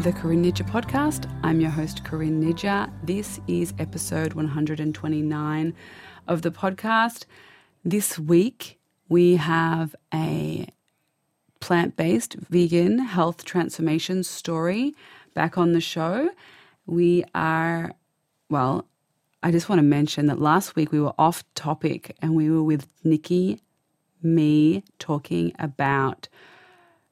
the Corinne Nijjer podcast. I'm your host, Corinne Nijjer. This is episode 129 of the podcast. This week, we have a plant based vegan health transformation story back on the show. We are, well, I just want to mention that last week we were off topic and we were with Nikki, me, talking about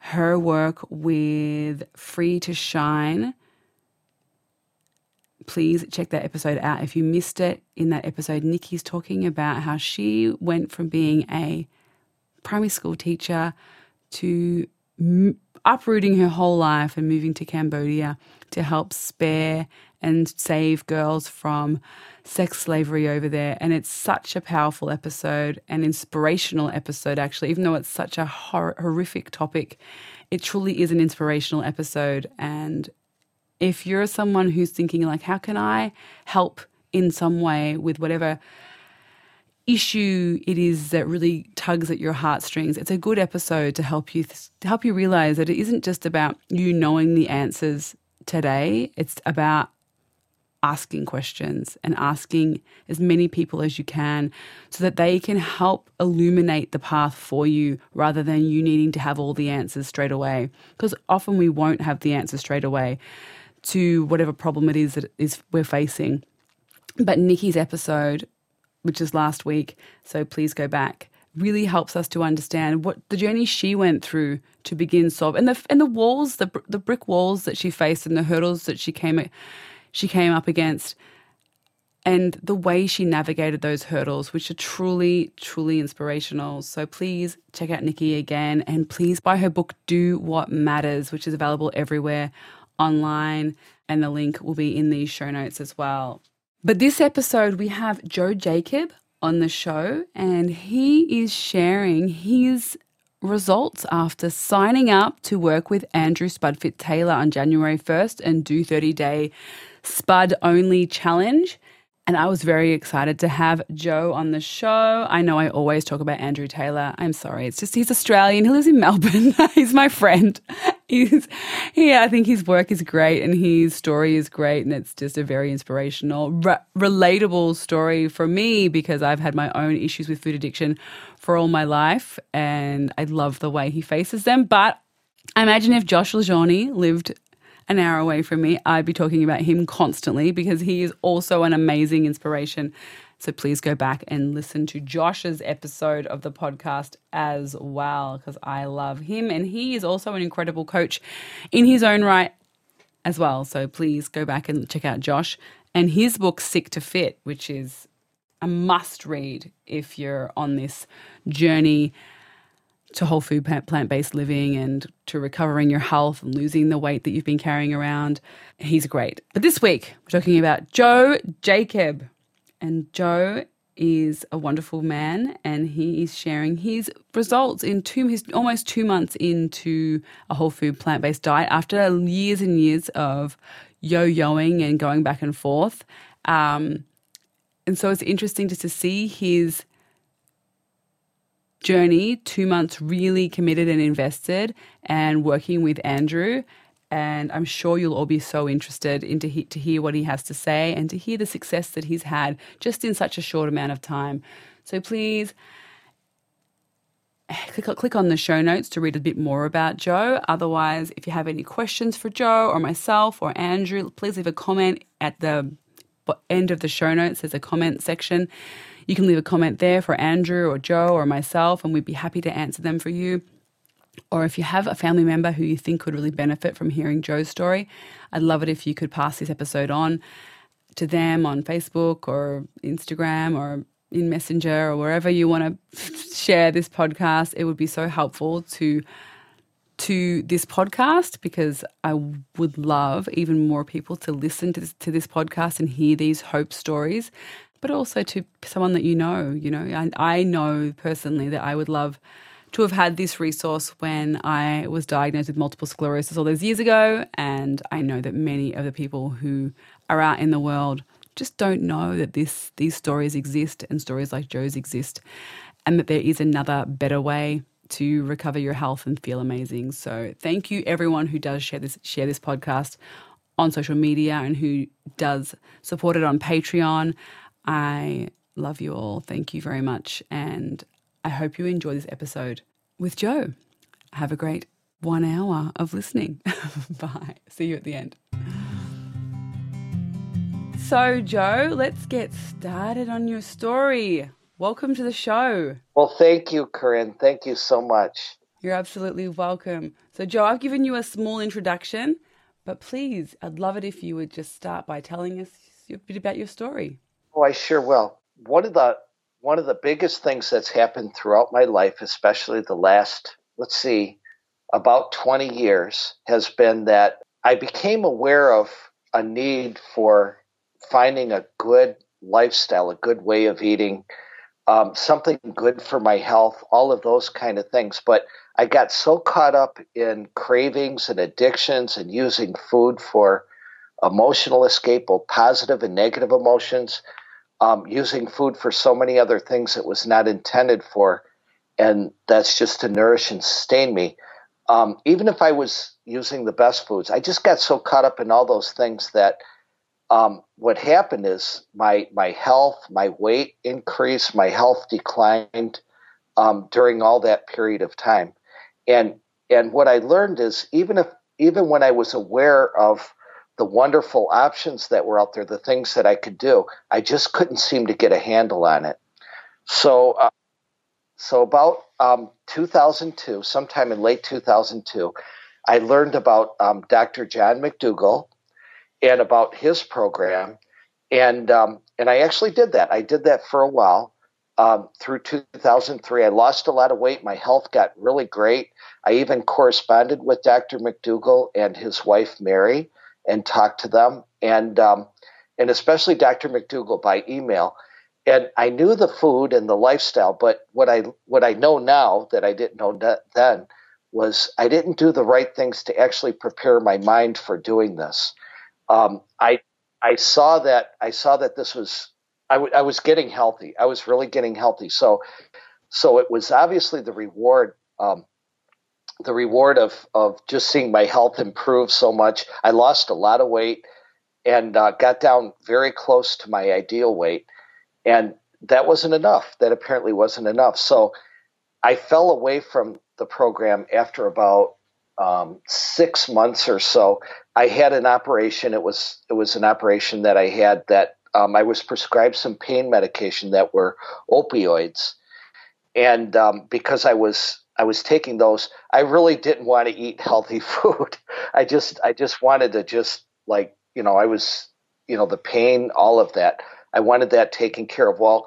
her work with Free to Shine. Please check that episode out. If you missed it in that episode, Nikki's talking about how she went from being a primary school teacher to uprooting her whole life and moving to Cambodia to help spare and save girls from sex slavery over there. And it's such a powerful episode, an inspirational episode, actually, even though it's such a hor- horrific topic. It truly is an inspirational episode. And if you're someone who's thinking, like, how can I help in some way with whatever issue it is that really tugs at your heartstrings, it's a good episode to help you to help you realize that it isn't just about you knowing the answers today. It's about asking questions and asking as many people as you can so that they can help illuminate the path for you rather than you needing to have all the answers straight away. Because often we won't have the answer straight away to whatever problem it is that is we're facing. But Nikki's episode, which is last week, so please go back, really helps us to understand what the journey she went through to begin solve and the and the walls, the the brick walls that she faced and the hurdles that she came she came up against and the way she navigated those hurdles, which are truly, truly inspirational. So please check out Nikki again and please buy her book, Do What Matters, which is available everywhere online. And the link will be in these show notes as well. But this episode, we have Joe Jacob on the show, and he is sharing his results after signing up to work with Andrew Spudfit Taylor on January 1st and do 30 day Spud Only Challenge. And I was very excited to have Joe on the show. I know I always talk about Andrew Taylor. I'm sorry. It's just he's Australian. He lives in Melbourne. he's my friend. He's yeah, I think his work is great and his story is great and it's just a very inspirational, re- relatable story for me because I've had my own issues with food addiction for all my life and I love the way he faces them, but I imagine if Josh LaJaunie lived an hour away from me, I'd be talking about him constantly because he is also an amazing inspiration. So please go back and listen to Josh's episode of the podcast as well because I love him and he is also an incredible coach in his own right as well. So please go back and check out Josh and his book Sick to Fit, which is a must read if you're on this journey to whole food plant based living and to recovering your health and losing the weight that you've been carrying around. He's great. But this week, we're talking about Joe Jacob. And Joe is a wonderful man and he is sharing his results in two his almost two months into a whole food plant-based diet after years and years of yo-yoing and going back and forth um, and so it's interesting just to see his journey, two months really committed and invested, and working with Andrew. And I'm sure you'll all be so interested in to, he- to hear what he has to say and to hear the success that he's had just in such a short amount of time. So please click, click on the show notes to read a bit more about Joe. Otherwise, if you have any questions for Joe or myself or Andrew, please leave a comment at the end of the show notes. There's a comment section. You can leave a comment there for Andrew or Joe or myself, and we'd be happy to answer them for you. Or if you have a family member who you think could really benefit from hearing Joe's story, I'd love it if you could pass this episode on to them on Facebook or Instagram or in Messenger or wherever you want to share this podcast. It would be so helpful to to this podcast because I would love even more people to listen to this, to this podcast and hear these hope stories, but also to someone that you know. You know, I, I know personally that I would love to have had this resource when I was diagnosed with multiple sclerosis all those years ago. And I know that many of the people who are out in the world just don't know that this these stories exist and stories like Joe's exist and that there is another better way to recover your health and feel amazing. So thank you everyone who does share this share this podcast on social media and who does support it on Patreon. I love you all. Thank you very much and I hope you enjoy this episode with Joe. Have a great one hour of listening. Bye. See you at the end. So, Joe, let's get started on your story. Welcome to the show. Well, thank you, Corinne. Thank you so much. You're absolutely welcome. So, Joe, I've given you a small introduction, but please, I'd love it if you would just start by telling us a bit about your story. Oh, I sure will. One of the one of the biggest things that's happened throughout my life, especially the last, let's see, about 20 years, has been that I became aware of a need for finding a good lifestyle, a good way of eating, um, something good for my health, all of those kind of things. But I got so caught up in cravings and addictions and using food for emotional escape, both positive and negative emotions, um, using food for so many other things it was not intended for. And that's just to nourish and sustain me. Um, even if I was using the best foods, I just got so caught up in all those things that um, what happened is my my health, my weight increased, my health declined um, during all that period of time, and and what I learned is even if even when I was aware of the wonderful options that were out there, the things that I could do, I just couldn't seem to get a handle on it. So, uh, so about um, 2002, sometime in late 2002, I learned about um, Dr. John McDougall, and about his program. And um, and I actually did that. I did that for a while. Um, through 2003, I lost a lot of weight. My health got really great. I even corresponded with Dr. McDougall and his wife Mary and talk to them, and um, and especially Dr. McDougall by email. And I knew the food and the lifestyle, but what I what I know now that I didn't know then was I didn't do the right things to actually prepare my mind for doing this um, I I saw that I saw that this was I, w- I was getting healthy. I was really getting healthy. So so it was obviously the reward. Um, the reward of of just seeing my health improve so much. I lost a lot of weight and uh, got down very close to my ideal weight, and that wasn't enough. That apparently wasn't enough. So I fell away from the program after about um, six months or so, I had an operation. It was it was an operation that I had that um, I was prescribed some pain medication that were opioids, and um, because I was I was taking those, I really didn't want to eat healthy food. I just I just wanted to just like you know I was you know the pain, all of that. I wanted that taken care of. Well,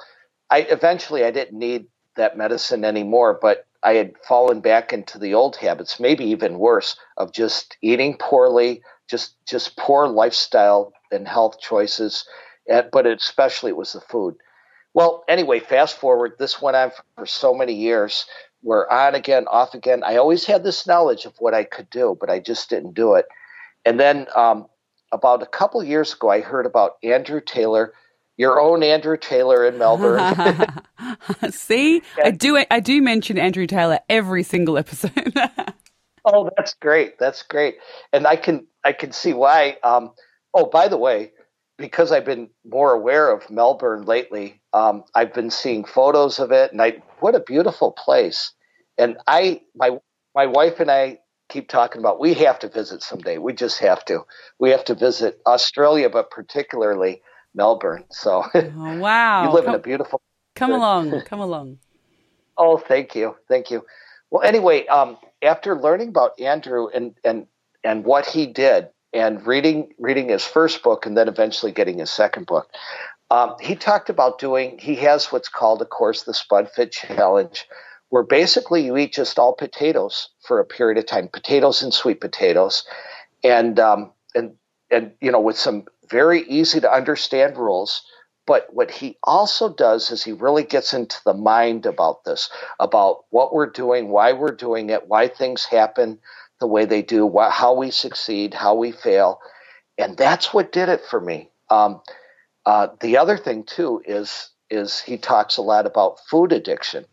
I eventually I didn't need that medicine anymore, but I had fallen back into the old habits, maybe even worse, of just eating poorly, just just poor lifestyle and health choices. But especially it was the food. Well, anyway, fast forward. This went on for so many years. We're on again, off again. I always had this knowledge of what I could do, but I just didn't do it. And then um, about a couple years ago, I heard about Andrew Taylor your own Andrew Taylor in Melbourne. See, I do I do mention Andrew Taylor every single episode. oh, that's great. That's great, and I can I can see why. Um, oh, by the way, because I've been more aware of Melbourne lately, um, I've been seeing photos of it, and I what a beautiful place. And I my my wife and I keep talking about we have to visit someday. We just have to. We have to visit Australia, but particularly Melbourne. So oh, wow, you live come, in a beautiful. Come along, come along. oh, thank you, thank you. Well, anyway, um, after learning about Andrew and and and what he did, and reading reading his first book, and then eventually getting his second book, um, he talked about doing. He has what's called, of course, the Spud Fit Challenge, where basically you eat just all potatoes for a period of time, potatoes and sweet potatoes, and um, and and you know with some very easy to understand rules. But what he also does is he really gets into the mind about this, about what we're doing, why we're doing it, why things happen the way they do, why, how we succeed, how we fail, and that's what did it for me. Um, uh, the other thing too is is he talks a lot about food addiction.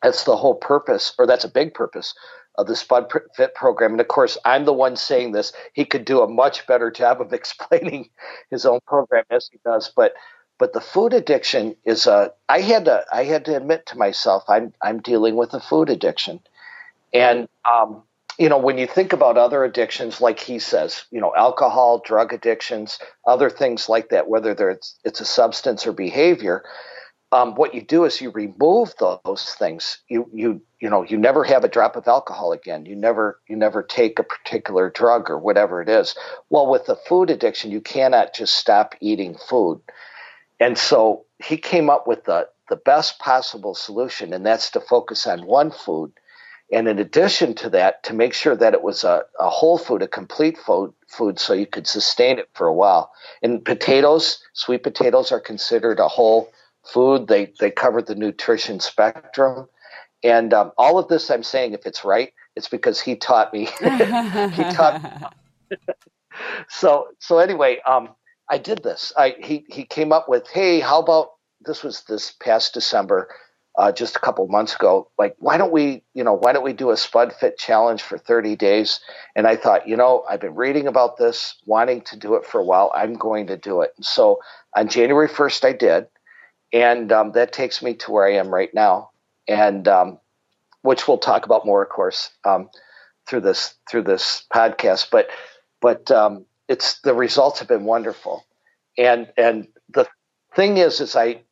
That's the whole purpose, or that's a big purpose of the Spud Fit program. And of course, I'm the one saying this. He could do a much better job of explaining his own program as he does. But but the food addiction is a. I had to I had to admit to myself I'm I'm dealing with a food addiction, and um, you know, when you think about other addictions, like he says, you know, alcohol, drug addictions, other things like that, whether it's, it's a substance or behavior, um, what you do is you remove those things. You you you know you never have a drop of alcohol again. You never you never take a particular drug or whatever it is. Well, with the food addiction, you cannot just stop eating food. And so he came up with the the best possible solution, and that's to focus on one food and in addition to that, to make sure that it was a, a whole food, a complete food, food, so you could sustain it for a while. And potatoes, sweet potatoes, are considered a whole food. They they cover the nutrition spectrum. And um, all of this, I'm saying, if it's right, it's because he taught me. he taught. Me. so so anyway, um, I did this. I he he came up with, hey, how about this was this past December uh, just a couple months ago, like, why don't we, you know, why don't we do a Spud Fit challenge for 30 days? And I thought, you know, I've been reading about this, wanting to do it for a while. I'm going to do it. And so on January 1st, I did. And um, that takes me to where I am right now. And um, which we'll talk about more, of course, um, through this through this podcast. But but um, it's the results have been wonderful. And and the thing is, is I,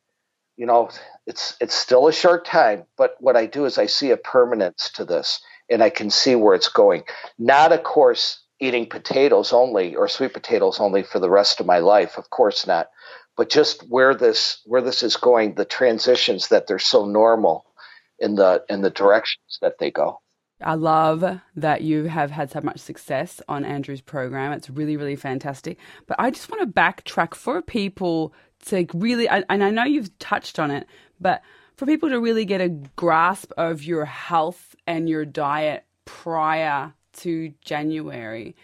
you know, it's it's still a short time, but what I do is I see a permanence to this and I can see where it's going. Not of course eating potatoes only or sweet potatoes only for the rest of my life, of course not. But just where this where this is going, the transitions that they're so normal in the in the directions that they go. I love that you have had so much success on Andrew's program. It's really, really fantastic. But I just want to backtrack for people to really, and I know you've touched on it, but for people to really get a grasp of your health and your diet prior to January,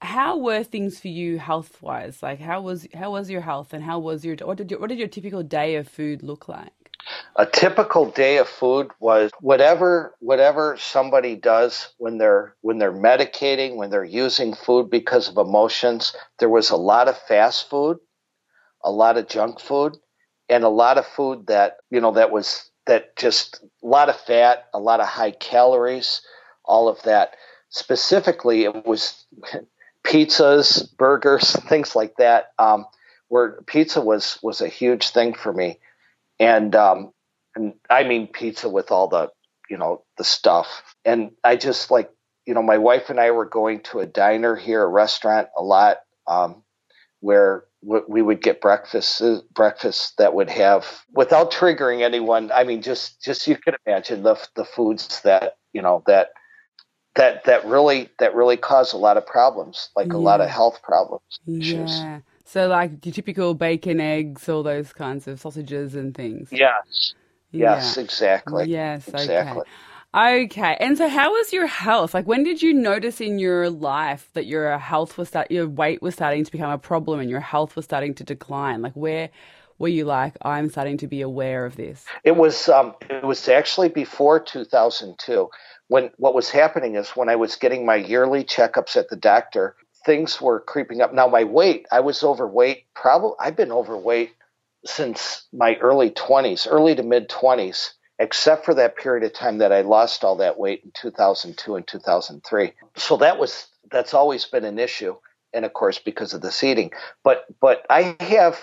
how were things for you health wise? Like how was how was your health and how was your what did your, what did your typical day of food look like? A typical day of food was whatever whatever somebody does when they're when they're medicating, when they're using food because of emotions. There was a lot of fast food, a lot of junk food, and a lot of food that you know that was that just a lot of fat, a lot of high calories, all of that. Specifically, it was pizzas, burgers, things like that. Um, where pizza was was a huge thing for me, and um, and I mean pizza with all the you know the stuff. And I just like you know my wife and I were going to a diner here, a restaurant, a lot. Um, where we would get breakfast uh, breakfast that would have without triggering anyone i mean just just you could imagine the the foods that you know that that that really that really cause a lot of problems like yeah. a lot of health problems issues. yeah so like the typical bacon eggs all those kinds of sausages and things yes yes yeah. exactly yes exactly okay. Okay. And so how was your health? Like when did you notice in your life that your health was that your weight was starting to become a problem and your health was starting to decline? Like where were you like I'm starting to be aware of this? It was um it was actually before 2002 when what was happening is when I was getting my yearly checkups at the doctor, things were creeping up. Now my weight, I was overweight. Probably I've been overweight since my early 20s, early to mid 20s except for that period of time that I lost all that weight in 2002 and 2003. So that was that's always been an issue, and of course because of the seating. But but I have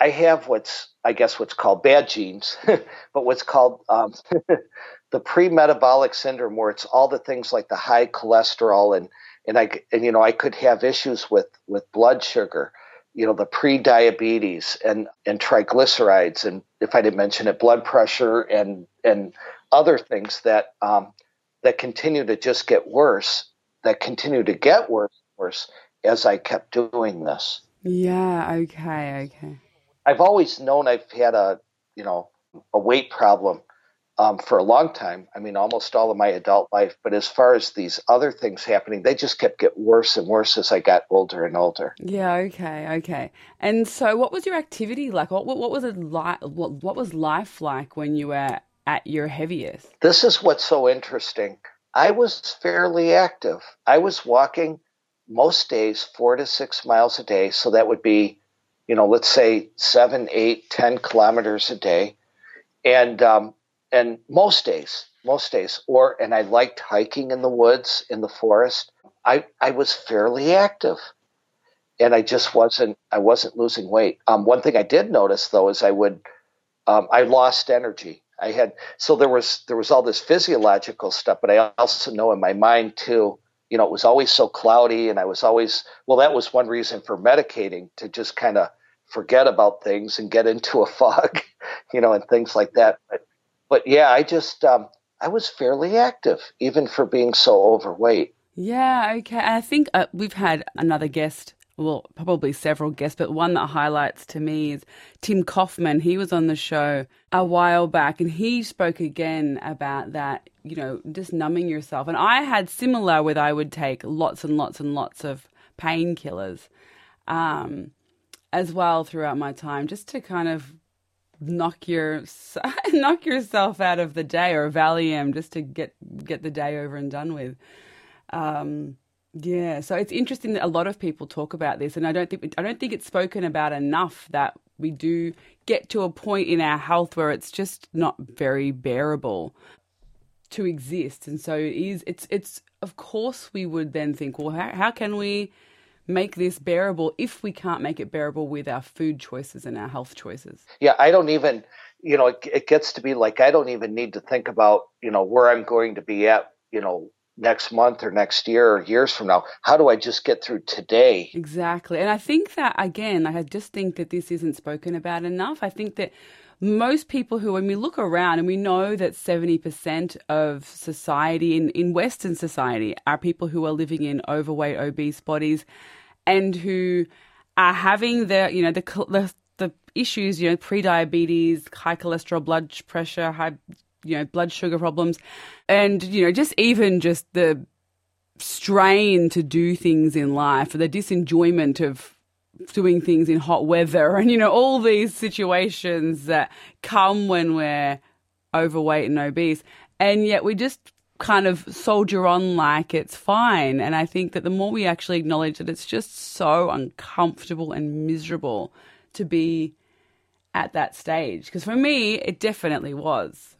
I have what's I guess what's called bad genes, but what's called um, the pre-metabolic syndrome, where it's all the things like the high cholesterol and and I and you know I could have issues with with blood sugar you know, the pre-diabetes and and triglycerides, and if I didn't mention it, blood pressure and and other things that um, that continue to just get worse, that continue to get worse, worse as I kept doing this. Yeah. Okay. Okay. I've always known I've had a you know a weight problem um, for a long time. I mean, almost all of my adult life. But as far as these other things happening, they just kept getting worse and worse as I got older and older. Yeah. Okay. Okay. And so, what was your activity like? What What, what was it like? What What was life like when you were at your heaviest? This is what's so interesting. I was fairly active. I was walking most days four to six miles a day. So that would be, you know, let's say seven, eight, ten kilometers a day. And um, and most days, most days, or and I liked hiking in the woods, in the forest. I I was fairly active, and I just wasn't I wasn't losing weight. Um, one thing I did notice though is I would um, I lost energy. I had so there was there was all this physiological stuff, but I also know in my mind too. You know, it was always so cloudy, and I was always well. That was one reason for medicating to just kind of forget about things and get into a fog, you know, and things like that. But but yeah, I just um, I was fairly active even for being so overweight. Yeah, okay. I think uh, we've had another guest, well, probably several guests, but one that highlights to me is Tim Kaufman. He was on the show a while back and he spoke again about that, you know, just numbing yourself. And I had similar with I would take lots and lots and lots of painkillers um, as well throughout my time just to kind of knock your knock yourself out of the day or Valium just to get get the day over and done with. Um, yeah, so it's interesting that a lot of people talk about this, and I don't think I don't think it's spoken about enough that we do get to a point in our health where it's just not very bearable to exist, and so it is. It's it's of course we would then think, well, how, how can we make this bearable if we can't make it bearable with our food choices and our health choices. Yeah, I don't even, you know, it, it gets to be like I don't even need to think about, you know, where I'm going to be at, you know, next month or next year or years from now. How do I just get through today? Exactly. And I think that, again, I just think that this isn't spoken about enough. I think that most people who, when we look around and we know that 70% of society in, in Western society are people who are living in overweight, obese bodies and who are having the, you know, the, the, the issues, you know, pre-diabetes, high cholesterol, blood pressure, high, you know, blood sugar problems, and, you know, just even just the strain to do things in life, the disenjoyment of doing things in hot weather and you know all these situations that come when we're overweight and obese. And yet we just kind of soldier on like it's fine. And i think that the more we actually acknowledge that it's just so uncomfortable and miserable to be at that stage. Because for me it definitely was.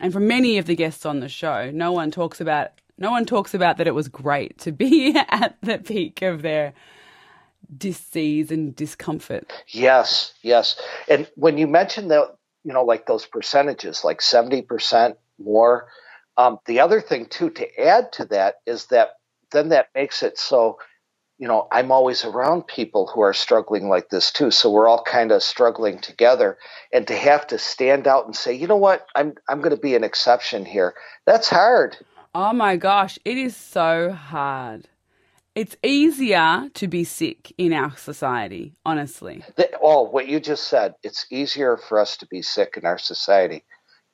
And for many of the guests on the show no one talks about no one talks about that it was great to be at the peak of their disease and discomfort. Yes, yes. And when you mentioned that, you know, like those percentages, like 70% more, um, the other thing too, to add to that is that then that makes it so, you know, I'm always around people who are struggling like this too. So we're all kind of struggling together. And to have to stand out and say, you know what, I'm I'm going to be an exception here. That's hard. Oh my gosh, it is so hard. It's easier to be sick in our society, honestly. The, oh, what you just said, it's easier for us to be sick in our society.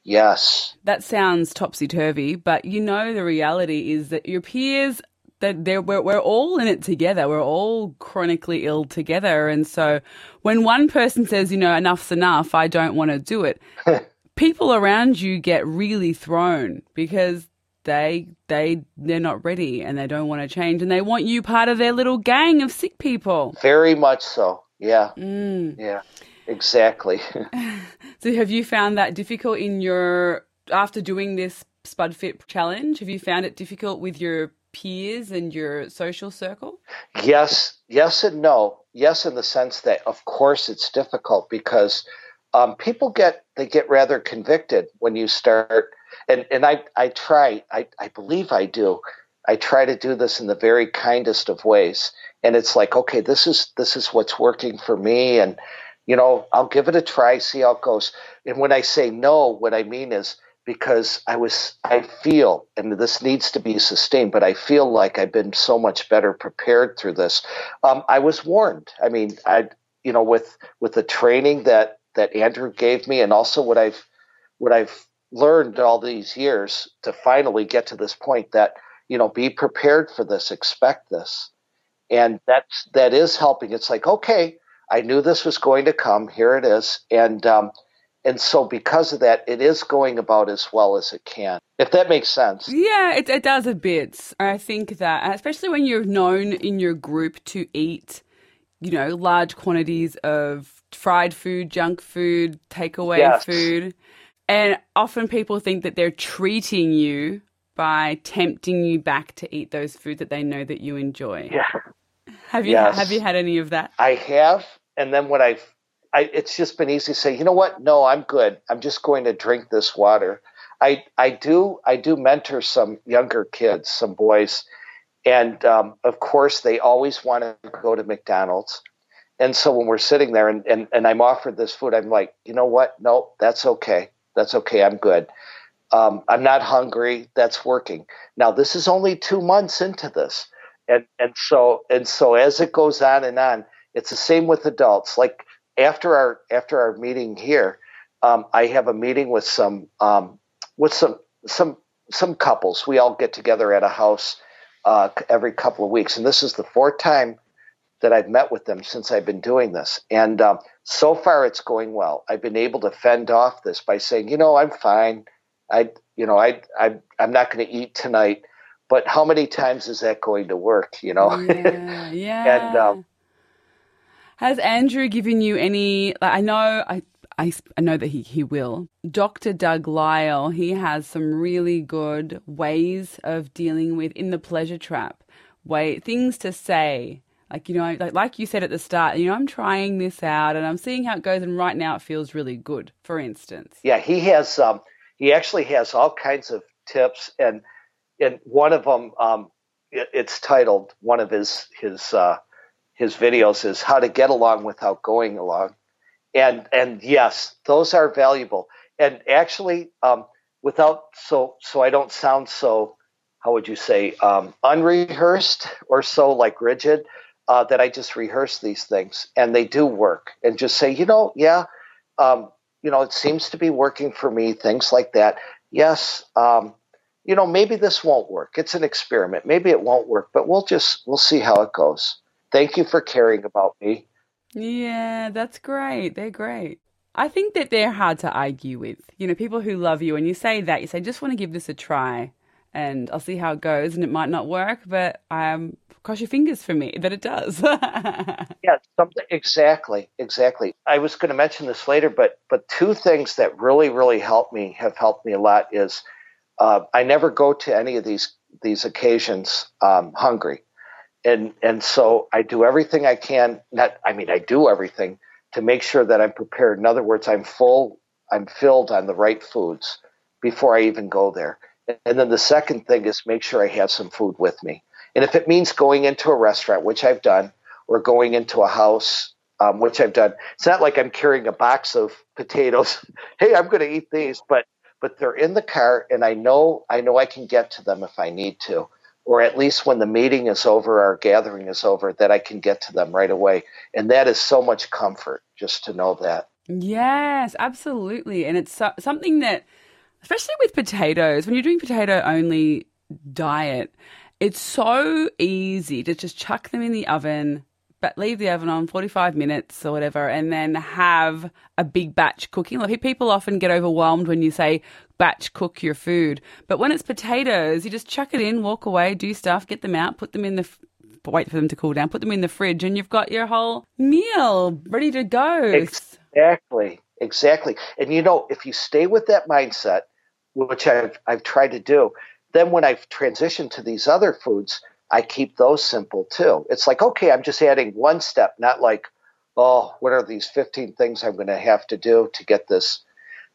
Yes. That sounds topsy turvy, but you know the reality is that your peers that we're, we're all in it together. We're all chronically ill together. And so when one person says, you know, enough's enough, I don't want to do it, people around you get really thrown because they they they're not ready and they don't want to change and they want you part of their little gang of sick people. Very much so. Yeah. Mm. Yeah. Exactly. so have you found that difficult in your after doing this Spud Fit challenge? Have you found it difficult with your peers and your social circle? Yes, yes and no. Yes, in the sense that of course it's difficult because um, people get they get rather convicted when you start and and I I try I I believe I do I try to do this in the very kindest of ways. And it's like, okay, this is this is what's working for me and you know, I'll give it a try, see how it goes. And when I say no, what I mean is because I was, I feel, and this needs to be sustained, but I feel like I've been so much better prepared through this. Um, I was warned. I mean, I, you know, with with the training that that Andrew gave me, and also what I've what I've learned all these years to finally get to this point that you know, be prepared for this, expect this, and that's that is helping. It's like, okay, I knew this was going to come. Here it is, and um, and so because of that, it is going about as well as it can. If that makes sense. Yeah, it, it does a bit. I think that, especially when you're known in your group to eat, you know, large quantities of fried food, junk food, takeaway yes. food. And often people think that they're treating you by tempting you back to eat those foods that they know that you enjoy. Yeah. Have you yes. have you had any of that? I have, and then when I've, I, it's just been easy to say, you know what? No, I'm good. I'm just going to drink this water. I, I do, I do mentor some younger kids, some boys, and um, of course they always want to go to McDonald's. And so when we're sitting there and, and, and I'm offered this food, I'm like, you know what? No, that's okay. That's okay. I'm good. Um, I'm not hungry. That's working. Now this is only two months into this, and and so and so as it goes on and on, it's the same with adults. Like after our after our meeting here, um, I have a meeting with some um, with some some some couples. We all get together at a house uh, every couple of weeks, and this is the fourth time that I've met with them since I've been doing this. And um, so far, it's going well. I've been able to fend off this by saying, you know, I'm fine. I, you know, I, I I'm not going to eat tonight. But how many times is that going to work? You know. Yeah. yeah. and um, has Andrew given you any? Like, I know, I, I, I know that he, he will. Dr. Doug Lisle, he has some really good ways of dealing with in the pleasure trap. Way things to say, like you know, like, like you said at the start. You know, I'm trying this out and I'm seeing how it goes, and right now it feels really good. For instance. Yeah, he has. Um, he actually has all kinds of tips, and and one of them, um, it, it's titled one of his his. Uh, his videos is how to get along without going along. And and yes, those are valuable. And actually, um, without so so I don't sound so how would you say um, unrehearsed or so like rigid uh, that I just rehearse these things and they do work and just say you know yeah um, you know it seems to be working for me things like that yes um, you know maybe this won't work it's an experiment maybe it won't work but we'll just we'll see how it goes Thank you for caring about me. Yeah, that's great. They're great. I think that they're hard to argue with. You know, people who love you, and you say that, you say, just want to give this a try and I'll see how it goes. And it might not work, but um, cross your fingers for me that it does. yeah, something exactly, exactly. I was going to mention this later, but but two things that really, really helped me have helped me a lot is uh, I never go to any of these these occasions um, hungry and and so I do everything I can. Not, I mean, I do everything to make sure that I'm prepared. In other words, I'm full, I'm filled on the right foods before I even go there. And then the second thing is make sure I have some food with me. And if it means going into a restaurant, which I've done, or going into a house, um, which I've done, it's not like I'm carrying a box of potatoes. hey, I'm going to eat these, but but they're in the car, and I know I know I can get to them if I need to or at least when the meeting is over, our gathering is over, that I can get to them right away. And that is so much comfort just to know that. Yes, absolutely. And it's so- something that, especially with potatoes, when you're doing potato only diet, it's so easy to just chuck them in the oven, but leave the oven on 45 minutes or whatever, and then have a big batch cooking. Like people often get overwhelmed when you say batch cook your food, but when it's potatoes, you just chuck it in, walk away, do stuff, get them out, put them in the wait for them to cool down, put them in the fridge, and you've got your whole meal ready to go. Exactly, exactly. And you know, if you stay with that mindset, which I've I've tried to do, then when I've transitioned to these other foods I keep those simple too. It's like, okay, I'm just adding one step, not like, oh, what are these 15 things I'm going to have to do to get this,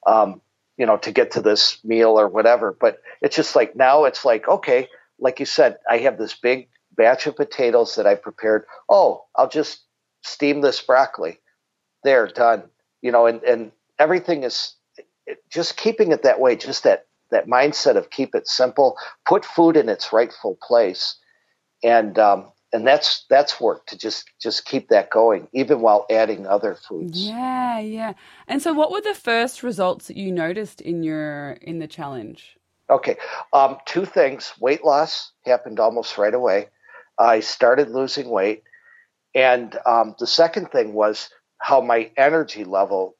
um, you know, to get to this meal or whatever. But it's just like now it's like, okay, like you said, I have this big batch of potatoes that I prepared. Oh, I'll just steam this broccoli. There, done. You know, and, and everything is just keeping it that way, just that, that mindset of keep it simple, put food in its rightful place. And, um, and that's that's work to just just keep that going even while adding other foods. Yeah yeah. And so what were the first results that you noticed in your in the challenge? Okay um, two things. Weight loss happened almost right away. I started losing weight. And um, the second thing was how my energy level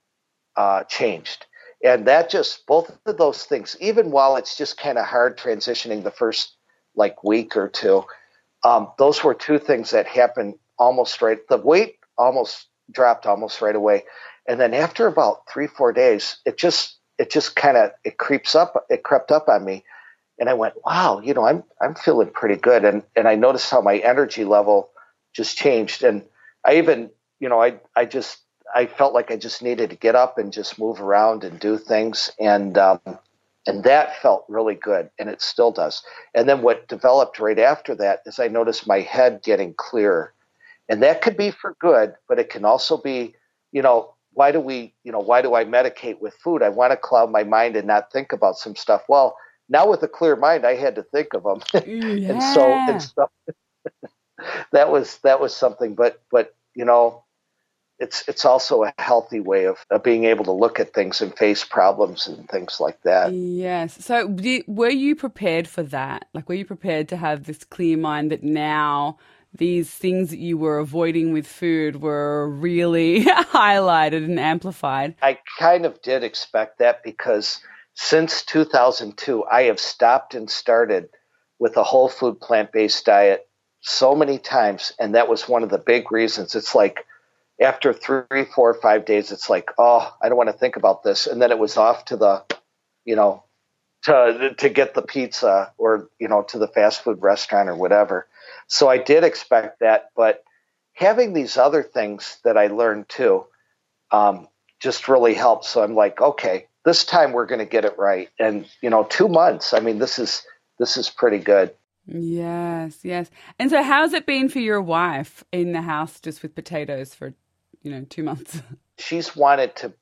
uh, changed and that just both of those things even while it's just kind of hard transitioning the first like week or two um, those were two things that happened almost right. The weight almost dropped almost right away, and then after about three four days, it just it just kind of it creeps up. It crept up on me, and I went, wow, you know, I'm I'm feeling pretty good, and and I noticed how my energy level just changed, and I even you know I I just I felt like I just needed to get up and just move around and do things, and um, and that felt really good, and it still does. And then what developed right after that is I noticed my head getting clearer. And that could be for good, but it can also be, you know, why do we, you know, why do I medicate with food? I want to cloud my mind and not think about some stuff. Well, now with a clear mind, I had to think of them. yeah. and so, and so that was, that was something, but, but, you know, it's it's also a healthy way of, of being able to look at things and face problems and things like that. Yes. So, were you prepared for that? Like, were you prepared to have this clear mind that now these things that you were avoiding with food were really highlighted and amplified? I kind of did expect that because since 2002, I have stopped and started with a whole food plant based diet so many times, and that was one of the big reasons. It's like after three, four, five days, it's like, oh, I don't want to think about this. And then it was off to the, you know, to to get the pizza or you know to the fast food restaurant or whatever. So I did expect that, but having these other things that I learned too, um, just really helped. So I'm like, okay, this time we're going to get it right. And you know, two months. I mean, this is this is pretty good. Yes, yes. And so, how's it been for your wife in the house just with potatoes for you know, two months. She's wanted to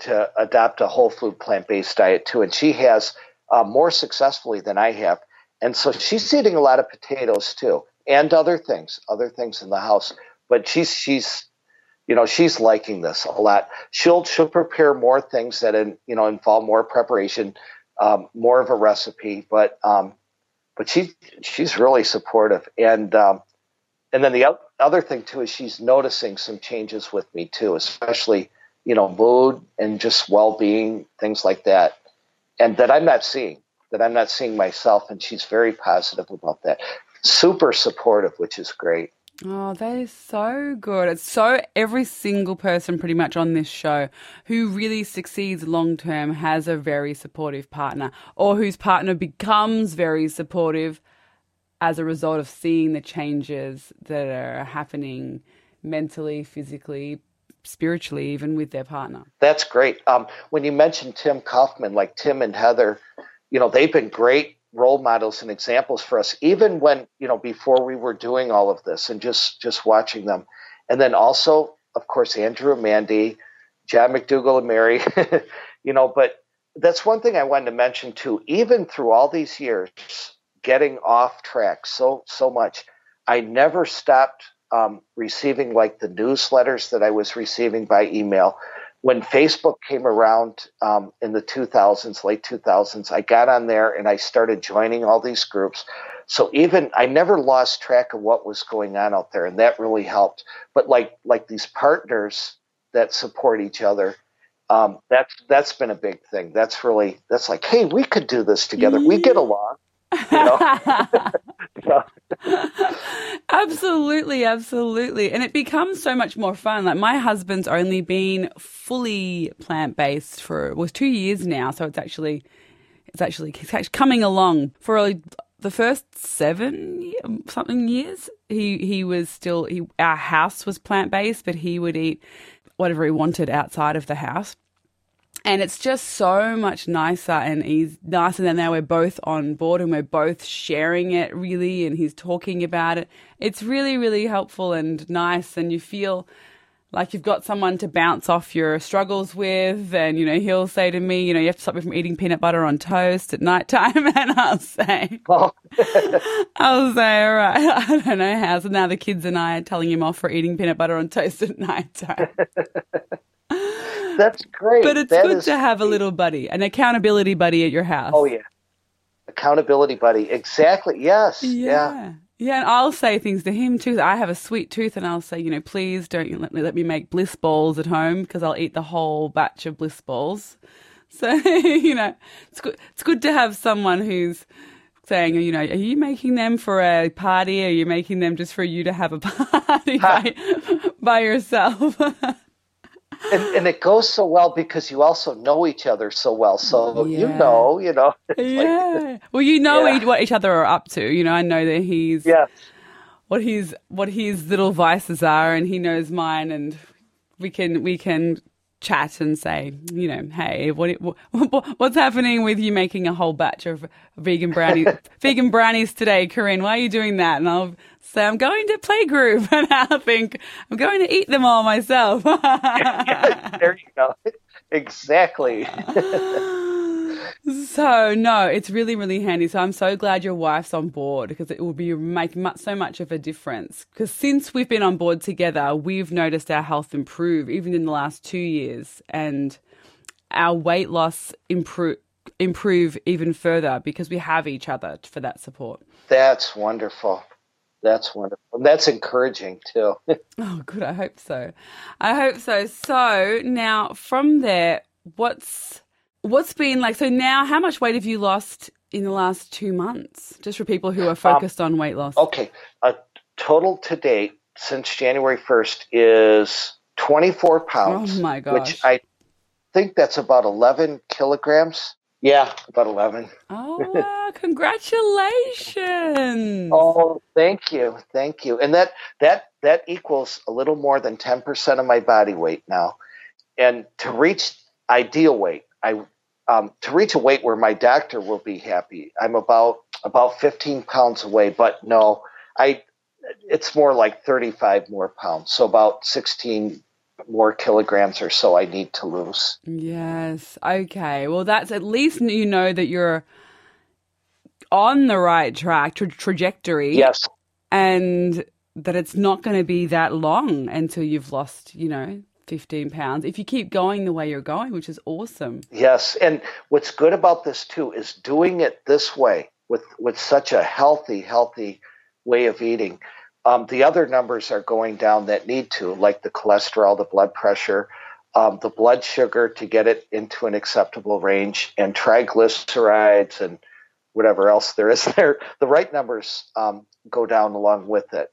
to adopt a whole food plant based diet too, and she has uh, more successfully than I have. And so she's eating a lot of potatoes too, and other things, other things in the house. But she's she's you know she's liking this a lot. She'll she'll prepare more things that in, you know involve more preparation, um, more of a recipe. But um, but she she's really supportive, and um, and then the other thing too is she's noticing some changes with me too, especially you know mood and just well-being, things like that, and that I'm not seeing, that I'm not seeing myself, and she's very positive about that. Super supportive, which is great. Oh, that is so good. It's so every single person pretty much on this show who really succeeds long term has a very supportive partner or whose partner becomes very supportive as a result of seeing the changes that are happening mentally, physically, spiritually, even with their partner. That's great. Um, when you mentioned Tim Kaufman, like Tim and Heather, you know, they've been great role models and examples for us, even when, you know, before we were doing all of this and just, just watching them. And then also, of course, Andrew and Mandy, John McDougall and Mary, you know, but that's one thing I wanted to mention too. Even through all these years, getting off track so so much. I never stopped um, receiving like the newsletters that I was receiving by email. When Facebook came around um, in the 2000s, late 2000s, I got on there and I started joining all these groups. So even I never lost track of what was going on out there, and that really helped. But like like these partners that support each other, um, that's that's been a big thing. That's really that's like, hey, we could do this together. We get along. absolutely, absolutely. And it becomes so much more fun. Like my husband's only been fully plant based for was two years now, so it's actually it's actually it's actually coming along for a, the first seven something years. He he was still he our house was plant based, but he would eat whatever he wanted outside of the house And it's just so much nicer and he's nicer than now we're both on board and we're both sharing it really and he's talking about it. It's really, really helpful and nice and you feel like you've got someone to bounce off your struggles with and you know he'll say to me you know you have to stop me from eating peanut butter on toast at night time and i'll say Oh, i'll say all right i don't know how. So now the kids and i are telling him off for eating peanut butter on toast at night time that's great. but it's That good to have a little buddy an accountability buddy at your house Oh yeah, accountability buddy. Exactly. Yes. Yeah. Yeah. Yeah, and I'll say things to him too. I have a sweet tooth, and I'll say, you know, please don't let me, let me make bliss balls at home because I'll eat the whole batch of bliss balls. So you know, it's good. It's good to have someone who's saying, you know, are you making them for a party? Or are you making them just for you to have a party by, by yourself? And, and it goes so well because you also know each other so well. So you know, you know. it's like- yeah. Well, you know Yeah. what each other are up to. You know, I know that he's yeah. what his what his little vices are, and he knows mine, and we can we can chat and say, you know, hey, what, what what's happening with you making a whole batch of vegan brownies vegan brownies today, Corinne? Why are you doing that? And I'll say I'm going to playgroup, and I'll think I'm going to eat them all myself. there you go. Exactly. So no, it's really really handy. So I'm so glad your wife's on board because it will be make mu- so much of a difference. Because since we've been on board together, we've noticed our health improve even in the last two years, and our weight loss improve improve even further because we have each other for that support. That's wonderful. That's wonderful. That's encouraging too. Oh, good. I hope so. I hope so. So now from there, what's what's been like? So now, how much weight have you lost in the last two months? Just for people who are um, focused on weight loss. okay. A total to date since January 1st is 24 pounds. Oh, my gosh! Which. I think that's about 11 kilograms. Yeah, about 11. Oh, wow. Congratulations. Oh, thank you, thank you. And that that that equals a little more than ten percent of my body weight now. And to reach ideal weight, I um, to reach a weight where my doctor will be happy, I'm about about fifteen pounds away. But no, I it's more like thirty five more pounds, so about sixteen more kilograms or so I need to lose. Yes. Okay. Well, that's at least you know that you're on the right track, tra- trajectory. Yes, and that it's not going to be that long until you've lost, you know, 15 pounds if you keep going the way you're going, which is awesome. Yes, and what's good about this too is doing it this way with with such a healthy, healthy way of eating. Um, the other numbers are going down that need to, like the cholesterol, the blood pressure, um, the blood sugar to get it into an acceptable range, and triglycerides and whatever else there is there. The right numbers um, go down along with it,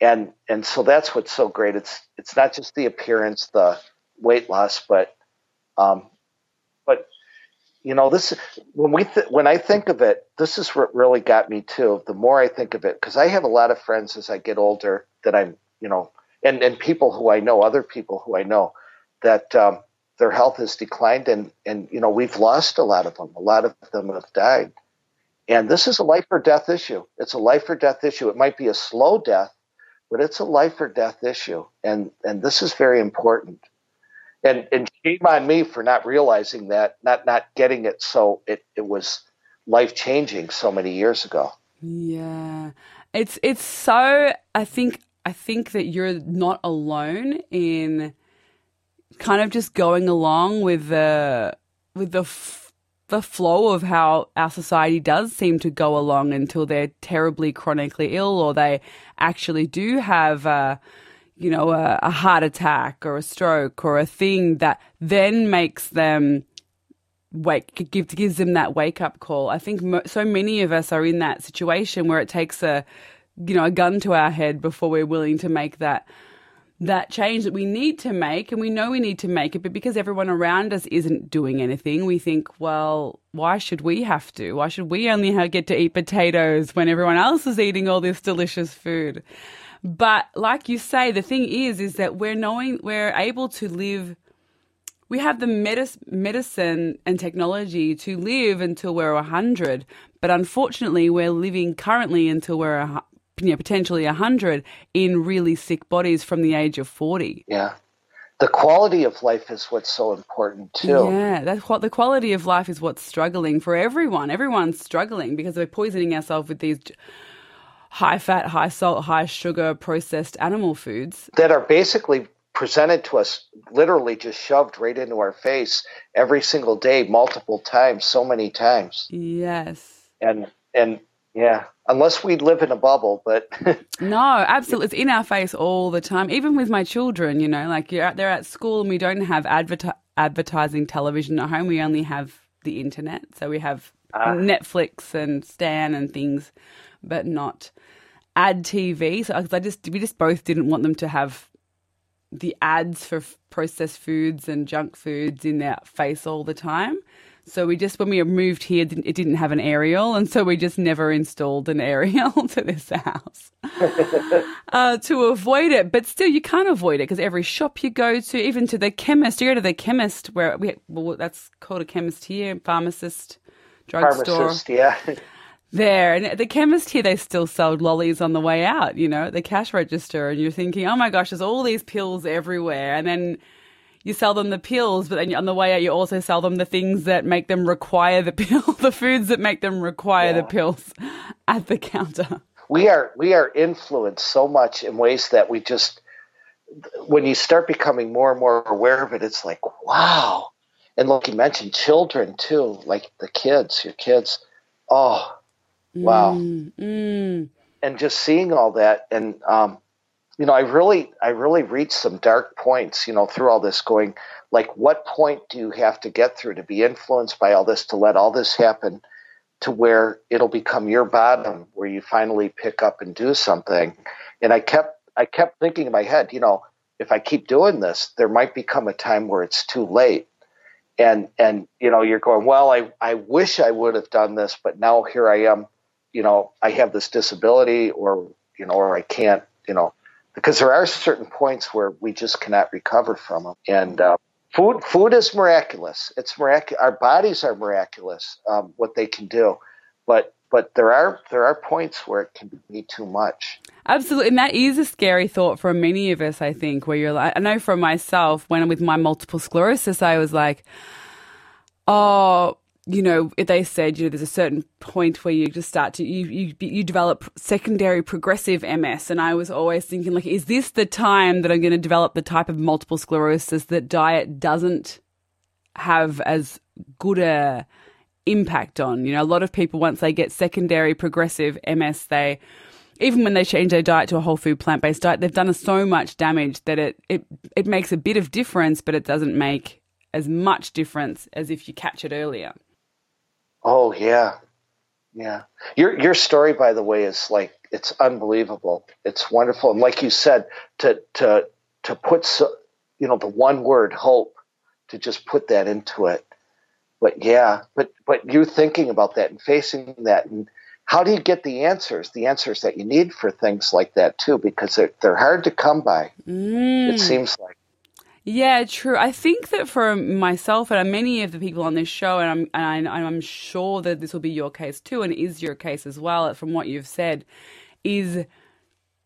and and so that's what's so great. It's it's not just the appearance, the weight loss, but um, but you know this when we th- when I think of it, this is what really got me too. The more I think of it, because I have a lot of friends as I get older that I'm you know, and and people who I know, other people who I know, that um, their health has declined, and and you know we've lost a lot of them. A lot of them have died, and this is a life or death issue. It's a life or death issue. It might be a slow death, but it's a life or death issue, and and this is very important and and shame on me for not realizing that, not not getting it. So it it was life changing so many years ago. Yeah. It's it's so I think I think that you're not alone in kind of just going along with the with the the flow of how our society does seem to go along until they're terribly chronically ill or they actually do have a you know a, a heart attack or a stroke or a thing that then makes them wake give gives them that wake up call. I think mo- so many of us are in that situation where it takes a you know a gun to our head before we're willing to make that that change that we need to make and we know we need to make it but because everyone around us isn't doing anything we think well why should we have to? Why should we only get to eat potatoes when everyone else is eating all this delicious food? But like you say the thing is is that we're knowing we're able to live we have the medicine and technology to live until we're 100, but unfortunately, we're living currently until we're you know, potentially 100 in really sick bodies from the age of 40. Yeah. The quality of life is what's so important too. Yeah, that's what the quality of life is what's struggling for everyone. Everyone's struggling because we're poisoning ourselves with these high fat, high salt, high sugar processed animal foods. That are basically presented to us literally just shoved right into our face every single day multiple times so many times Yes. and and yeah unless we live in a bubble but No, absolutely. It's in our face all the time. Even with my children, you know, like you're out there at school and we don't have adverti- advertising television at home. We only have the internet. So we have ah. Netflix and Stan and things, but not ad TV. So I just we just both didn't want them to have the ads for f- processed foods and junk foods in their face all the time. So we just, when we moved here, it didn't have an aerial, and so we just never installed an aerial to this house uh, to avoid it. But still, you can't avoid it because every shop you go to, even to the chemist, you go to the chemist where we, well, that's called a chemist here, pharmacist, drugstore pharmacist yeah there. And the chemist here, they still sold lollies on the way out, you know, the cash register. And you're thinking, oh my gosh, there's all these pills everywhere. And then you sell them the pills, but then on the way out, you also sell them the things that make them require the pill, the foods that make them require the pills at the counter. we are we are influenced so much in ways that we just when you start becoming more and more aware of it it's like wow and like you mentioned children too like the kids your kids oh wow Mm. and just seeing all that and um you know i really i really reached some dark points you know through all this going like what point do you have to get through to be influenced by all this to let all this happen to where it'll become your bottom where you finally pick up and do something? And i kept i kept thinking in my head you know if i keep doing this there might become a time where it's too late. And and you know you're going well i i wish i would have done this but now here i am you know i have this disability or you know or i can't you know because there are certain points where we just cannot recover from them and uh, food food is miraculous. It's miraculous our bodies are miraculous um, what they can do. But but there are there are points where it can be too much. Absolutely. And that is a scary thought for many of us, I think, where you're like, I know for myself, when with my multiple sclerosis, I was like, oh, you know, they said, you know, there's a certain point where you just start to, you, you, you develop secondary progressive MS. And I was always thinking, like, is this the time that I'm going to develop the type of multiple sclerosis that diet doesn't have as good a impact on? You know, a lot of people, once they get secondary progressive MS, they, even when they change their diet to a whole food plant based diet, they've done so much damage that it, it it makes a bit of difference, but it doesn't make as much difference as if you catch it earlier. Oh yeah, yeah. Your your story, by the way, is like it's unbelievable. It's wonderful, and like you said, to to to put so, you know the one word hope to just put that into it. But yeah, but but you thinking about that and facing that, and how do you get the answers? The answers that you need for things like that too, because they're they're hard to come by. It mm. seems like. Yeah, true. I think that for myself and many of the people on this show, and I'm and I, I'm sure that this will be your case too, and is your case as well, uh, from what you've said, is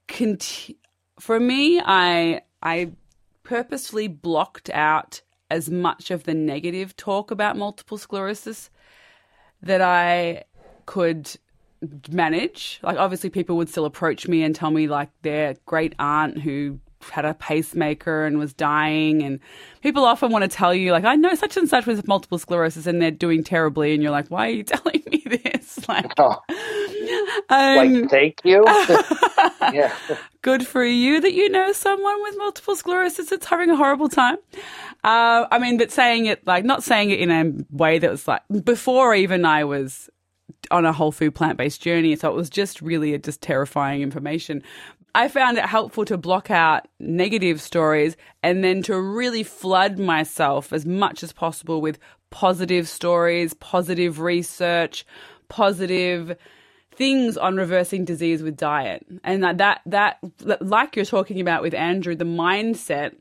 conti- for me. I I purposefully blocked out as much of the negative talk about multiple sclerosis that I could manage. Like, obviously, people would still approach me and tell me, like, their great aunt who had a pacemaker and was dying. And people often want to tell you, like, I know such and such with multiple sclerosis and they're doing terribly. And you're like, why are you telling me this? Like, Oh, um, like thank you. yeah. good for you that you know someone with multiple sclerosis that's having a horrible time. Uh, I mean, but saying it like not saying it in a way that was like before even I was on a whole food plant based journey. So it was just really a, just terrifying information. I found it helpful to block out negative stories and then to really flood myself as much as possible with positive stories, positive research, positive things on reversing disease with diet. And that, that, that, like you're talking about with Andrew, the mindset,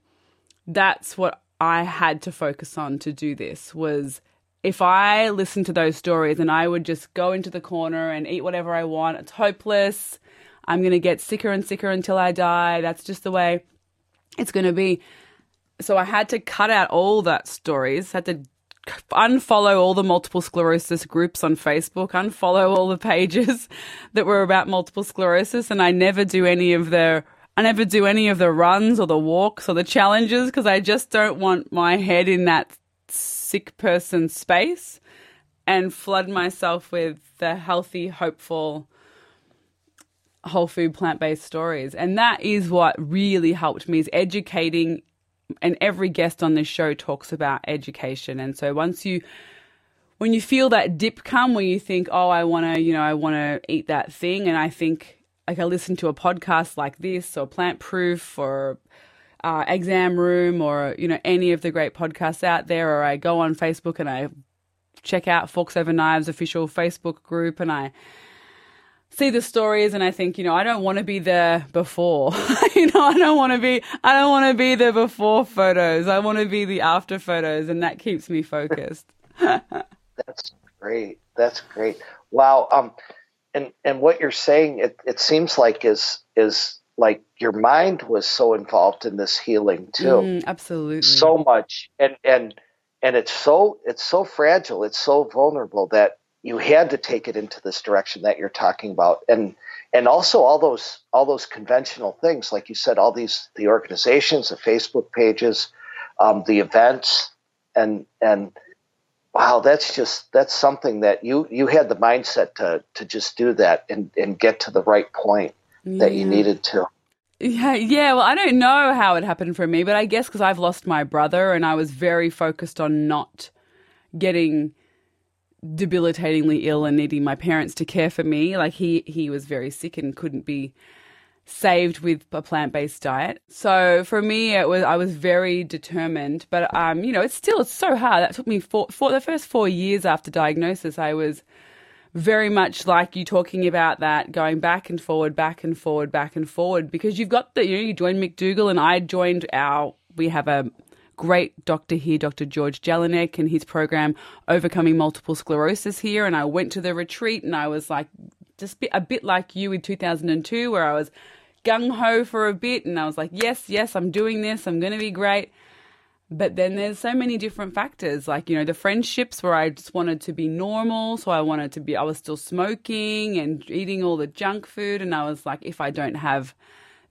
that's what I had to focus on to do this was if I listened to those stories and I would just go into the corner and eat whatever I want, it's hopeless. I'm going to get sicker and sicker until I die. That's just the way it's going to be. So I had to cut out all that stories, had to unfollow all the multiple sclerosis groups on Facebook, unfollow all the pages that were about multiple sclerosis, and I never do any of the I never do any of the runs or the walks or the challenges because I just don't want my head in that sick person space and flood myself with the healthy, hopeful, whole food plant based stories. And that is what really helped me is educating and every guest on this show talks about education. And so once you when you feel that dip come where you think, "Oh, I want to, you know, I want to eat that thing," and I think like I listen to a podcast like this or Plant Proof or uh, Exam Room or you know any of the great podcasts out there, or I go on Facebook and I check out Forks Over Knives official Facebook group and I see the stories and I think, you know, I don't want to be there before. you know, I don't want to be I don't want to be the before photos. I want to be the after photos and that keeps me focused. That's great. That's great. Wow. Um and and what you're saying it, it seems like is is like your mind was so involved in this healing too Mm, absolutely. so much and and and it's so it's so fragile it's so vulnerable that you had to take it into this direction that you're talking about and and also all those all those conventional things like you said all these the organizations the facebook pages um, the events and and wow that's just that's something that you you had the mindset to to just do that and and get to the right point that you needed to Yeah, yeah. Well, I don't know how it happened for me, but I guess because I've lost my brother and I was very focused on not getting debilitatingly ill and needing my parents to care for me. Like he he was very sick and couldn't be saved with a plant-based diet. So for me it was I was very determined, but um you know, it's still it's so hard. That took me for for the first 4 years after diagnosis I was very much like you talking about that going back and forward, back and forward, back and forward because you've got the you know you joined McDougall and I joined our we have a great doctor here, Dr. George Jelinek, and his program Overcoming Multiple Sclerosis here. And I went to the retreat and I was like just a bit like you in 2002 where I was gung ho for a bit and I was like, yes, yes, I'm doing this, I'm going to be great. But then there's so many different factors, like, you know, the friendships where I just wanted to be normal. So I wanted to be, I was still smoking and eating all the junk food. And I was like, if I don't have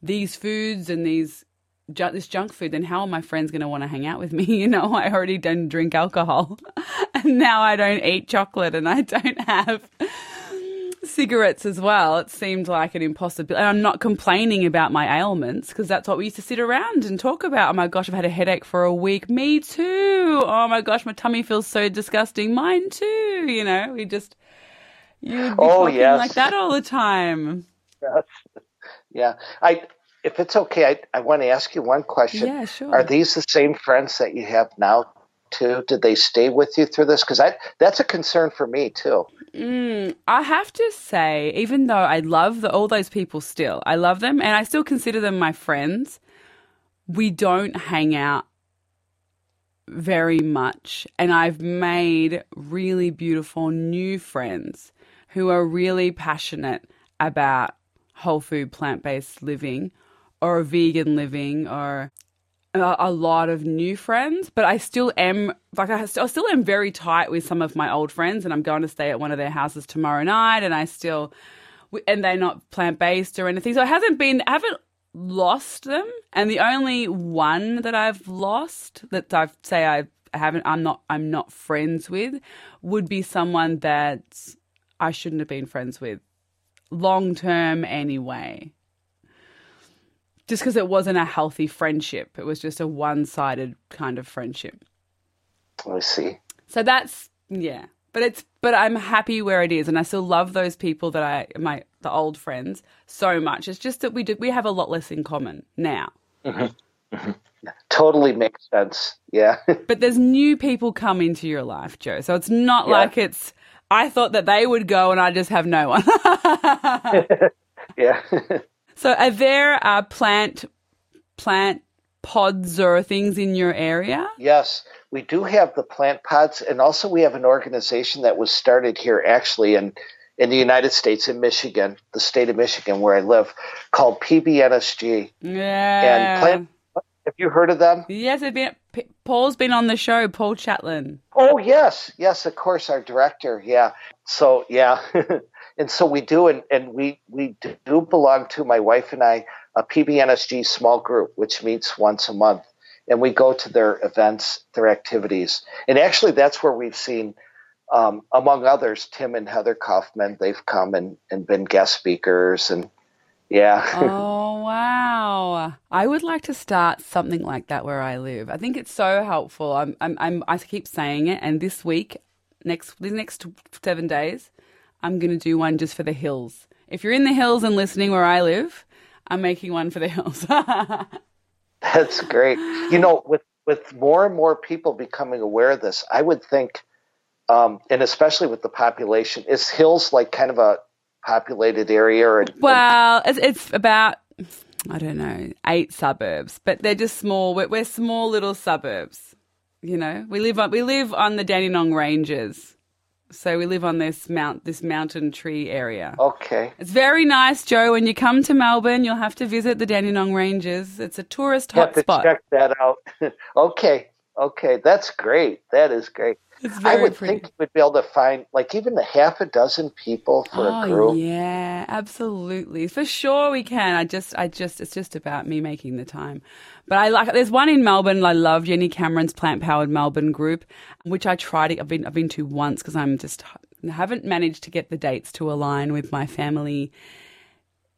these foods and these, ju- this junk food, then how are my friends going to want to hang out with me? You know, I already don't drink alcohol. and now I don't eat chocolate and I don't have cigarettes as well. It seemed like an impossibility. And I'm not complaining about my ailments because that's what we used to sit around and talk about. Oh my gosh, I've had a headache for a week. Me too. Oh my gosh, my tummy feels so disgusting. Mine too. You know, we just, you'd be Oh, talking yes. like that all the time. Yes. yeah i if it's okay i, I want to ask you one question Yeah, sure. Are these the same friends that you have now too? Did they stay with you through this? Because I that's a concern for me too. Mm, I have to say, even though I love the, all those people still, I love them and I still consider them my friends, we don't hang out very much. And I've made really beautiful new friends who are really passionate about whole food, plant based living or vegan living or a, a lot of new friends, but I still am like I still, I still am very tight with some of my old friends, and I'm going to stay at one of their houses tomorrow night, and I still and they're not plant based or anything, so it hasn't been I haven't lost them, and the only one that I've lost that I say I haven't I'm not I'm not friends with would be someone that I shouldn't have been friends with long term anyway just because it wasn't a healthy friendship. It was just a one sided kind of friendship. I see. So that's yeah. But it's but I'm happy where it is, and I still love those people that I my the old friends so much. It's just that we do we have a lot less in common now. Mm-hmm. Mm-hmm. Totally makes sense. Yeah. But there's new people come into your life, Joe. So it's not Yeah. like it's I thought that they would go and I just have no one. yeah. So are there uh, plant plant pods or things in your area? Yes, we do have the plant pods, and also we have an organization that was started here actually in in the United States in Michigan, the state of Michigan where I live, called PBNSG. Yeah. And plant. Have you heard of them? Yes, it's been, Paul's been on the show, Paul Chatlin. Oh yes, yes, of course, our director. Yeah. So yeah, and so we do, and, and we we do belong to my wife and I a PBNSG small group, which meets once a month, and we go to their events, their activities, and actually that's where we've seen. Um, among others, Tim and Heather Kaufman, they've come and, and been guest speakers and yeah. oh wow! I would like to start something like that where I live. I think it's so helpful. I'm, I'm, I'm I keep saying it, and this week, next the next seven days, I'm going to do one just for the hills. If you're in the hills and listening where I live, I'm making one for the hills. That's great. You know, with with more and more people becoming aware of this, I would think, um, and especially with the population, is hills like kind of a populated area? Or, well, it's, it's about I don't know eight suburbs, but they're just small. We're, we're small little suburbs. You know, we live on we live on the Dandenong Ranges, so we live on this mount this mountain tree area. Okay, it's very nice, Joe. When you come to Melbourne, you'll have to visit the Dandenong Ranges. It's a tourist hotspot. Check that out. okay, okay, that's great. That is great. I would pretty. think you would be able to find like even a half a dozen people for oh, a group. Yeah, absolutely. For sure we can. I just I just it's just about me making the time. But I like there's one in Melbourne I love Jenny Cameron's Plant Powered Melbourne group, which I tried I've been I've been to once because I'm just haven't managed to get the dates to align with my family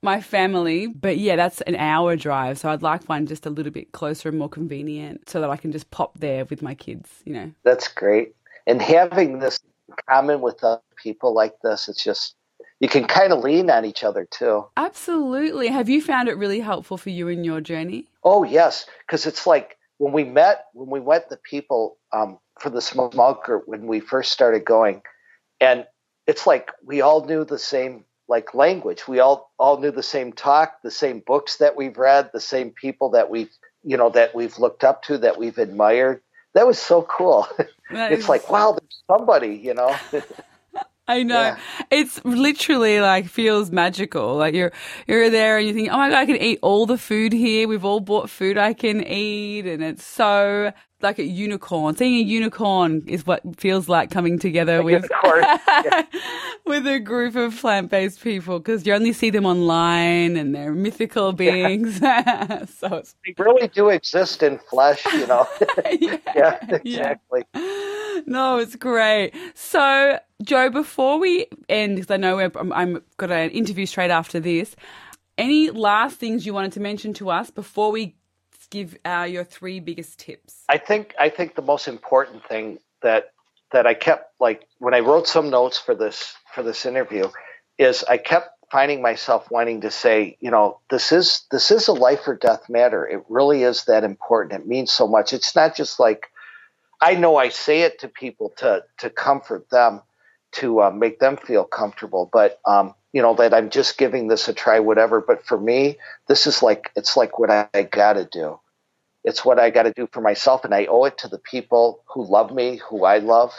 my family. But yeah, that's an hour drive. So I'd like one just a little bit closer and more convenient so that I can just pop there with my kids, you know. That's great. And having this in common with other people like this, it's just, you can kind of lean on each other too. Absolutely. Have you found it really helpful for you in your journey? Oh, yes. Because it's like when we met, when we went, the people um, for the small group, when we first started going, and it's like we all knew the same like language. We all all knew the same talk, the same books that we've read, the same people that we've you know that we've looked up to, that we've admired. That was so cool. it's is... like wow, there's somebody, you know. I know. Yeah. It's literally like feels magical. Like you're you're there and you think, "Oh my god, I can eat all the food here. We've all bought food I can eat." And it's so like a unicorn. Seeing a unicorn is what feels like coming together with yeah. with a group of plant-based people because you only see them online and they're mythical beings. so it's They really do exist in flesh, you know. yeah, yeah, exactly. No, it's great. So, Joe, before we end, because I know we're, I'm, I'm got an interview straight after this. Any last things you wanted to mention to us before we give our your three biggest tips? I think I think the most important thing that that I kept like when I wrote some notes for this for this interview is I kept finding myself wanting to say, you know, this is this is a life or death matter. It really is that important. It means so much. It's not just like I know I say it to people to to comfort them, to uh, make them feel comfortable, but um, you know that I'm just giving this a try, whatever. But for me, this is like it's like what I, I got to do. It's what I got to do for myself, and I owe it to the people who love me, who I love,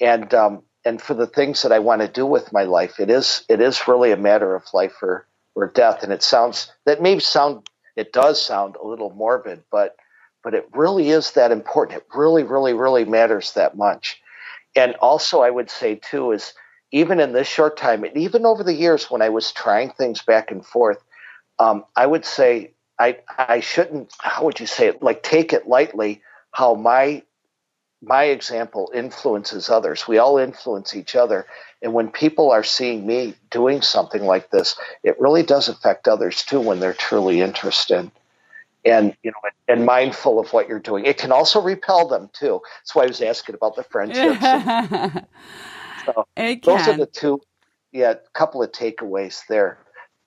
and um, and for the things that I want to do with my life. It is it is really a matter of life or or death, and it sounds that may sound it does sound a little morbid, but but it really is that important. It really, really, really matters that much. And also, I would say too is even in this short time, and even over the years when I was trying things back and forth, um, I would say I I shouldn't. How would you say it? Like take it lightly. How my my example influences others. We all influence each other. And when people are seeing me doing something like this, it really does affect others too when they're truly interested and you know and mindful of what you're doing. It can also repel them too. That's why I was asking about the friendships. So those are the two yeah, a couple of takeaways there.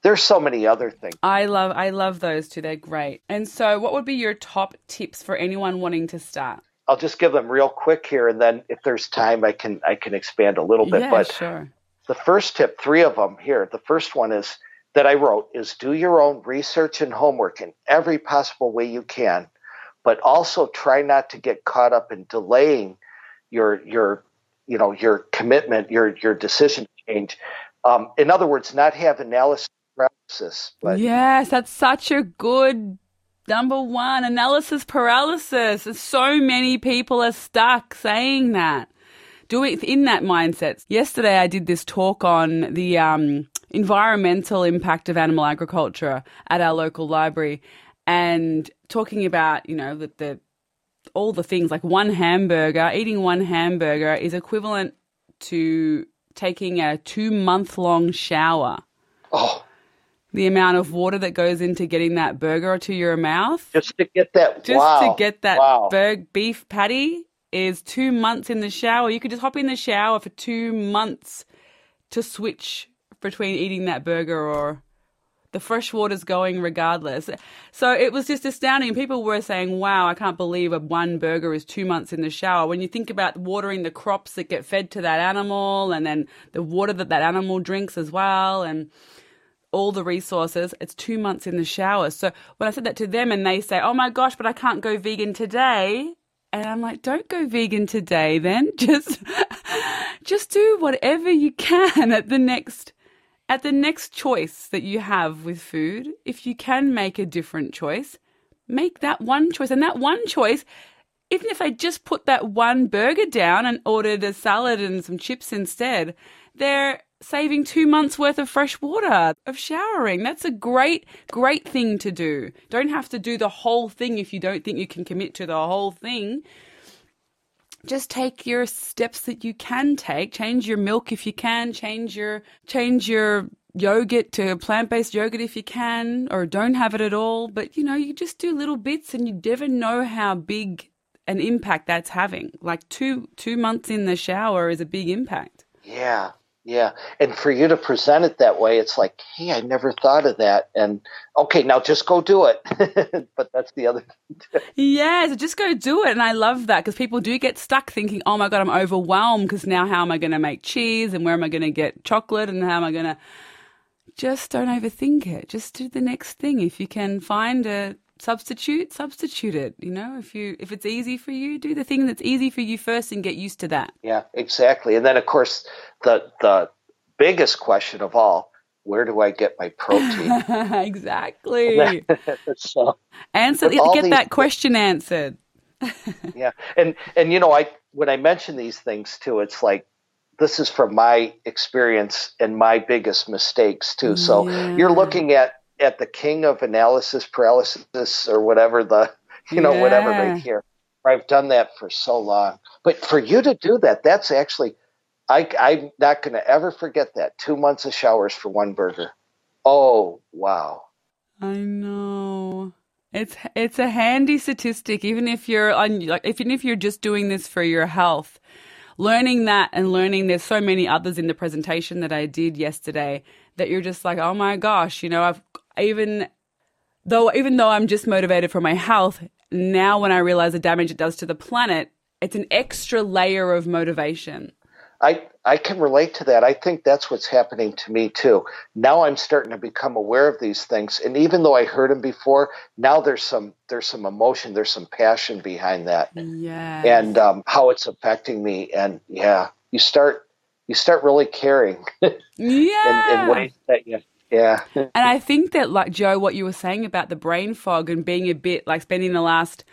There's so many other things. I love I love those too. They're great. And so, what would be your top tips for anyone wanting to start? I'll just give them real quick here and then if there's time I can I can expand a little bit. yeah, but sure. the first tip, three of them here. The first one is that I wrote is do your own research and homework in every possible way you can but also try not to get caught up in delaying your your you know your commitment, your your decision change. Um, in other words, not have analysis paralysis. But yes, that's such a good number one analysis paralysis. So many people are stuck saying that. Do it in that mindset. Yesterday, I did this talk on the um, environmental impact of animal agriculture at our local library, and talking about you know the, the all the things like one hamburger. Eating one hamburger is equivalent to taking a two month long shower. oh, The amount of water that goes into getting that burger to your mouth. just to get that. Just wow, to get that wow. burg beef patty is two months in the shower. You could just hop in the shower for two months to switch between eating that burger or the fresh water's going regardless. So it was just astounding. People were saying, wow, I can't believe a one burger is two months in the shower. When you think about watering the crops that get fed to that animal and then the water that that animal drinks as well and all the resources, it's two months in the shower. So when I said that to them and they say, oh my gosh, but I can't go vegan today. And I'm like, don't go vegan today then. Just, just do whatever you can at the next at the next choice that you have with food, if you can make a different choice, make that one choice. And that one choice, even if I just put that one burger down and ordered a salad and some chips instead, they're saving two months worth of fresh water, of showering. That's a great, great thing to do. Don't have to do the whole thing if you don't think you can commit to the whole thing just take your steps that you can take. Change your milk if you can. Change your change your yogurt to plant-based yogurt if you can, or don't have it at all. But you know, you just do little bits, and you never know how big an impact that's having. Like two two months in the shower is a big impact. Yeah, yeah. And for you to present it that way, it's like, hey, I never thought of that. And okay, now just go do it. but that's the other thing. Yeah, so just go do it. And I love that because people do get stuck thinking, oh my God, I'm overwhelmed because now how am I going to make cheese and where am I going to get chocolate and how am I going to. Just don't overthink it. Just do the next thing. If you can find a substitute, substitute it. You know, if you if it's easy for you, do the thing that's easy for you first and get used to that. Yeah, exactly. And then of course the the biggest question of all, where do I get my protein? exactly. so Answer get these- that question answered. yeah. And and you know, I when I mention these things too, it's like this is from my experience and my biggest mistakes too. So Yeah. you're looking at at the king of analysis paralysis or whatever the you know whatever right here. I've done that for so long, but for you to do that, that's actually I, I'm not going to ever forget that. Two months of showers for one burger. Oh wow! I know. It's it's a handy statistic, even if you're on like even if you're just doing this for your health. Learning that and learning there's so many others in the presentation that I did yesterday that you're just like, oh my gosh, you know, I've even though even though I'm just motivated for my health, now when I realize the damage it does to the planet, it's an extra layer of motivation. I I can relate to that. I think that's what's happening to me too. Now I'm starting to become aware of these things, and even though I heard them before, now there's some there's some emotion, there's some passion behind that, Yeah. and um, how it's affecting me. And yeah, you start you start really caring in, yeah. in ways that you yeah And I think that, like Joe, what you were saying about the brain fog and being a bit like spending the last,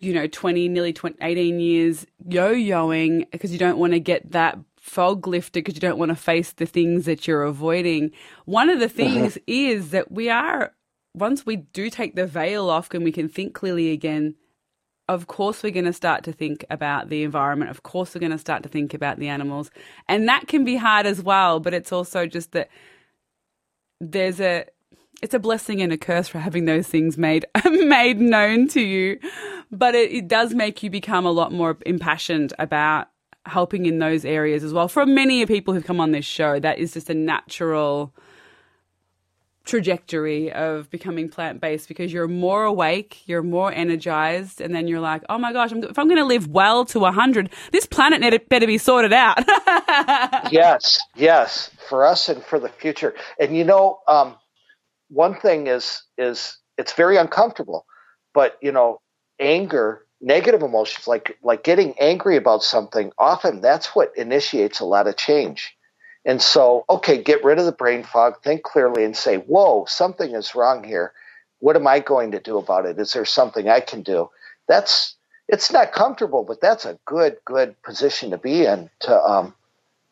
you know, 20, nearly 20, 18 years yo yoing because you don't want to get that fog lifted because you don't want to face the things that you're avoiding. One of the uh-huh. things is that we are, once we do take the veil off and we can think clearly again, of course we're going to start to think about the environment. Of course we're going to start to think about the animals. And that can be hard as well, but it's also just that there's a it's a blessing and a curse for having those things made made known to you but it, it does make you become a lot more impassioned about helping in those areas as well. For many people who've come on this show that is just a natural trajectory of becoming plant-based because you're more awake you're more energized and then you're like oh my gosh I'm, if i'm going to live well to 100 this planet net- better be sorted out yes, yes, for us and for the future. And you know, um, one thing is is it's very uncomfortable, but you know, anger, negative emotions, like like getting angry about something, often that's what initiates a lot of change. And so, okay, get rid of the brain fog, think clearly, and say, "Whoa, something is wrong here. What am I going to do about it? Is there something I can do?" That's it's not comfortable, but that's a good good position to be in to um,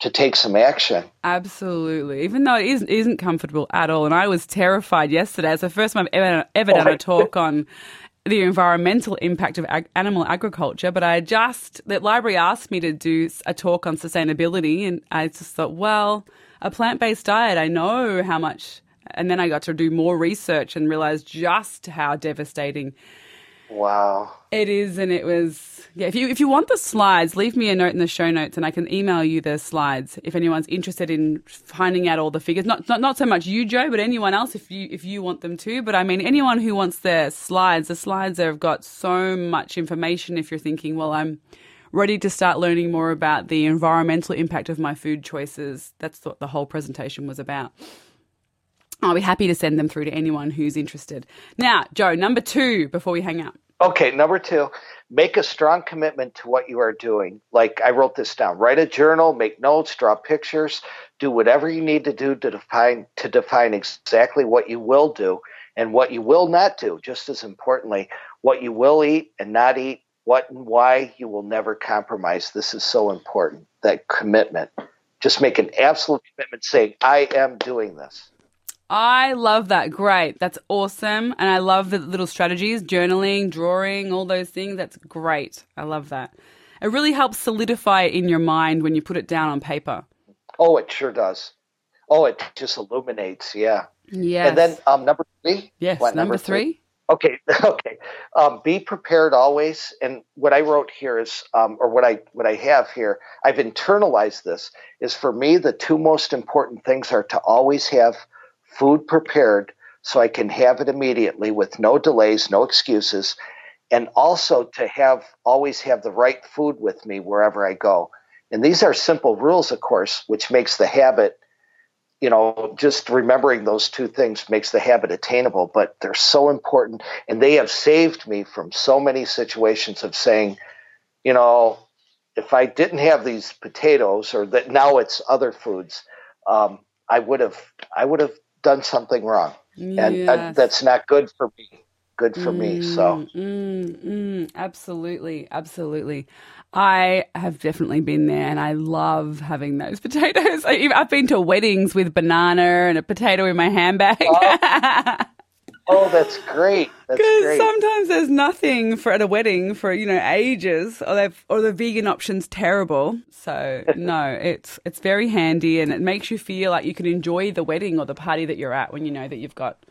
to take some action. Absolutely. Even though it isn't, isn't comfortable at all. And I was terrified yesterday. It's the first time I've ever, ever done a talk on the environmental impact of ag- animal agriculture. But I just, the library asked me to do a talk on sustainability. And I just thought, well, a plant based diet, I know how much. And then I got to do more research and realize just how devastating Wow. It is, and it was yeah. If you if you want the slides, leave me a note in the show notes, and I can email you the slides if anyone's interested in finding out all the figures. Not not not so much you, Joe, but anyone else if you if you want them too. But I mean, anyone who wants their slides, the slides have got so much information. If you're thinking, well, I'm ready to start learning more about the environmental impact of my food choices. That's what the whole presentation was about. I'll be happy to send them through to anyone who's interested. Now, Joe, number two before we hang out. Okay, number two, make a strong commitment to what you are doing. Like I wrote this down. Write a journal, make notes, draw pictures, do whatever you need to do to define to define exactly what you will do and what you will not do. Just as importantly, what you will eat and not eat, what and why you will never compromise. This is so important. That commitment. Just make an absolute commitment saying, I am doing this. I love that. Great. That's awesome. And I love the little strategies, journaling, drawing, all those things. That's great. I love that. It really helps solidify it in your mind when you put it down on paper. Oh, it sure does. Oh, it just illuminates. Yeah. Yes. And then um, number three. yes, What, number, three? Okay, okay. Um, be prepared always. And what I wrote here is, um, or what I what I have here, I've internalized this. Is for me the two most important things are to always have food prepared so I can have it immediately with no delays, no excuses, and also to have always have the right food with me wherever I go. And these are simple rules, of course, which makes the habit you know, just remembering those two things makes the habit attainable, but they're so important. And they have saved me from so many situations of saying, you know, if I didn't have these potatoes or that now it's other foods, um, I would have, I would have done something wrong. And uh, that's not good for me. Good for me. So, Mm, mm, absolutely, absolutely. I have definitely been there, and I love having those potatoes. I, I've been to weddings with banana and a potato in my handbag. oh, that's great. Because sometimes there's nothing for at a wedding for you know ages, or they've or the vegan option's terrible. So no, it's it's very handy, and it makes you feel like you can enjoy the wedding or the party that you're at when you know that you've got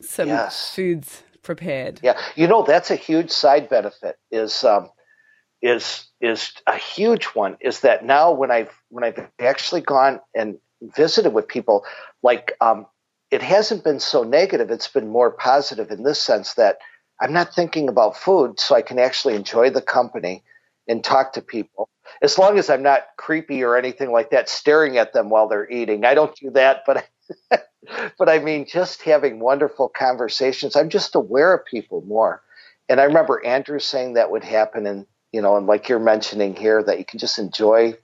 some Yes. foods prepared. Yeah, you know that's a huge side benefit. Is um, is is a huge one. Is that now when I've when I've actually gone and visited with people, like um, it hasn't been so negative. It's been more positive in this sense that I'm not thinking about food, so I can actually enjoy the company and talk to people. As long as I'm not creepy or anything like that, staring at them while they're eating. I don't do that, but but I mean, just having wonderful conversations. I'm just aware of people more. And I remember Andrew saying that would happen, and you know, and like you're mentioning here, that you can just enjoy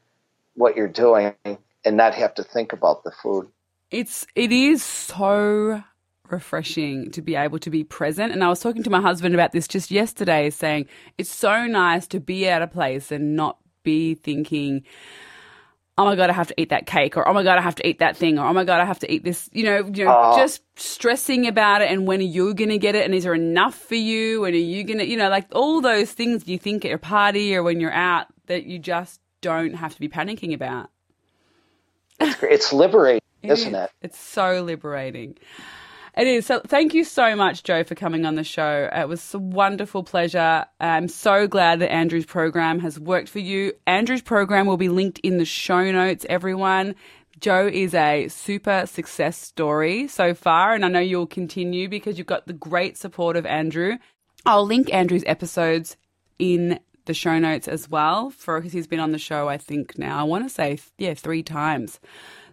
what you're doing and not have to think about the food. It's it is so refreshing to be able to be present. And I was talking to my husband about this just yesterday, saying it's so nice to be at a place and not be thinking, oh my god, I have to eat that cake, or oh my god, I have to eat that thing, or oh my god, I have to eat this. You know, you know, Oh. just stressing about it and when are you going to get it, and is there enough for you, and are you going to, you know, like all those things you think at a party or when you're out that you just don't have to be panicking about. It's, it's liberating, It isn't is. it? It's so liberating. It is. So thank you so much, Joe, for coming on the show. It was a wonderful pleasure. I'm so glad that Andrew's program has worked for you. Andrew's program will be linked in the show notes, everyone. Joe is a super success story so far, and I know you'll continue because you've got the great support of Andrew. I'll link Andrew's episodes in the show notes as well for because he's been on the show I think now I want to say yeah three times.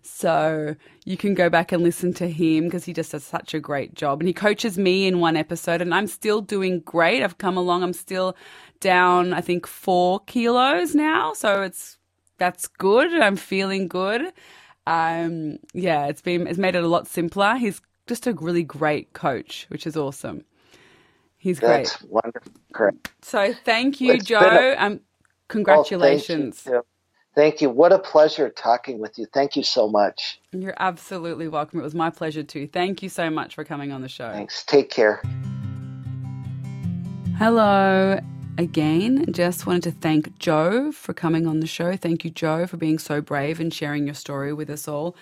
So you can go back and listen to him because he just does such a great job. And he coaches me in one episode, and I'm still doing great. I've come along. I'm still down, I think, four kilos now. So it's that's good. I'm feeling good. Um, yeah, it's been it's made it a lot simpler. He's just a really great coach, which is awesome. He's great. That's wonderful. Great. So thank you, It's Joe. a- um, Oh, congratulations. Thank you. What a pleasure talking with you. Thank you so much. You're absolutely welcome. It was my pleasure too. Thank you so much for coming on the show. Thanks. Take care. Hello again. Just wanted to thank Joe for coming on the show. Thank you, Joe, for being so brave and sharing your story with us all.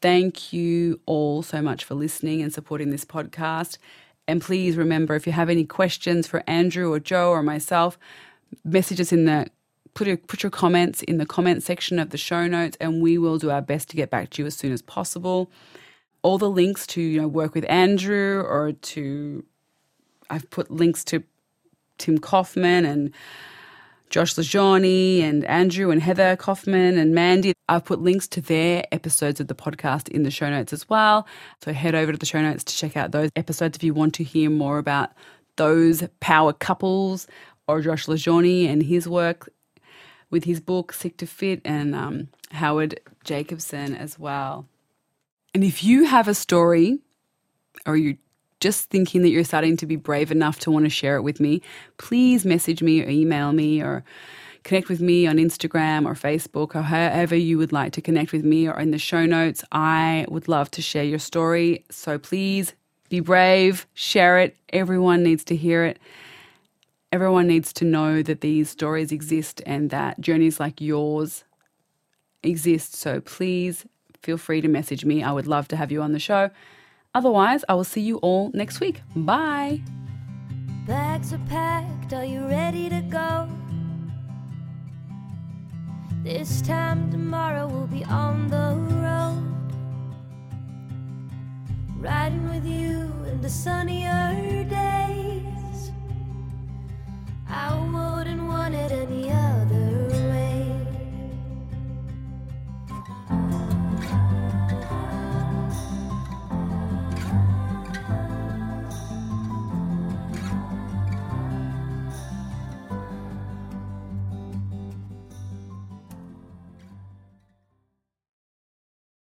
Thank you all so much for listening and supporting this podcast. And please remember if you have any questions for Andrew or Joe or myself, message us in the put your, put your comments in the comment section of the show notes and we will do our best to get back to you as soon as possible. All the links to you know work with Andrew or to I've put links to Tim Kaufman and Josh LaJaunie and Andrew and Heather Kaufman and Mandy. I've put links to their episodes of the podcast in the show notes as well. So head over to the show notes to check out those episodes if you want to hear more about those power couples or Josh LaJaunie and his work with his book Sick to Fit and um, Howard Jacobson as well. And if you have a story or you just thinking that you're starting to be brave enough to want to share it with me, please message me or email me or connect with me on Instagram or Facebook or however you would like to connect with me or in the show notes. I would love to share your story. So please be brave, share it. Everyone needs to hear it. Everyone needs to know that these stories exist and that journeys like yours exist. So please feel free to message me. I would love to have you on the show. Otherwise, I will see you all next week. Bye. Bags are packed, are you ready to go? This time tomorrow we'll be on the road. Riding with you in the sunny earth. I wouldn't want it any other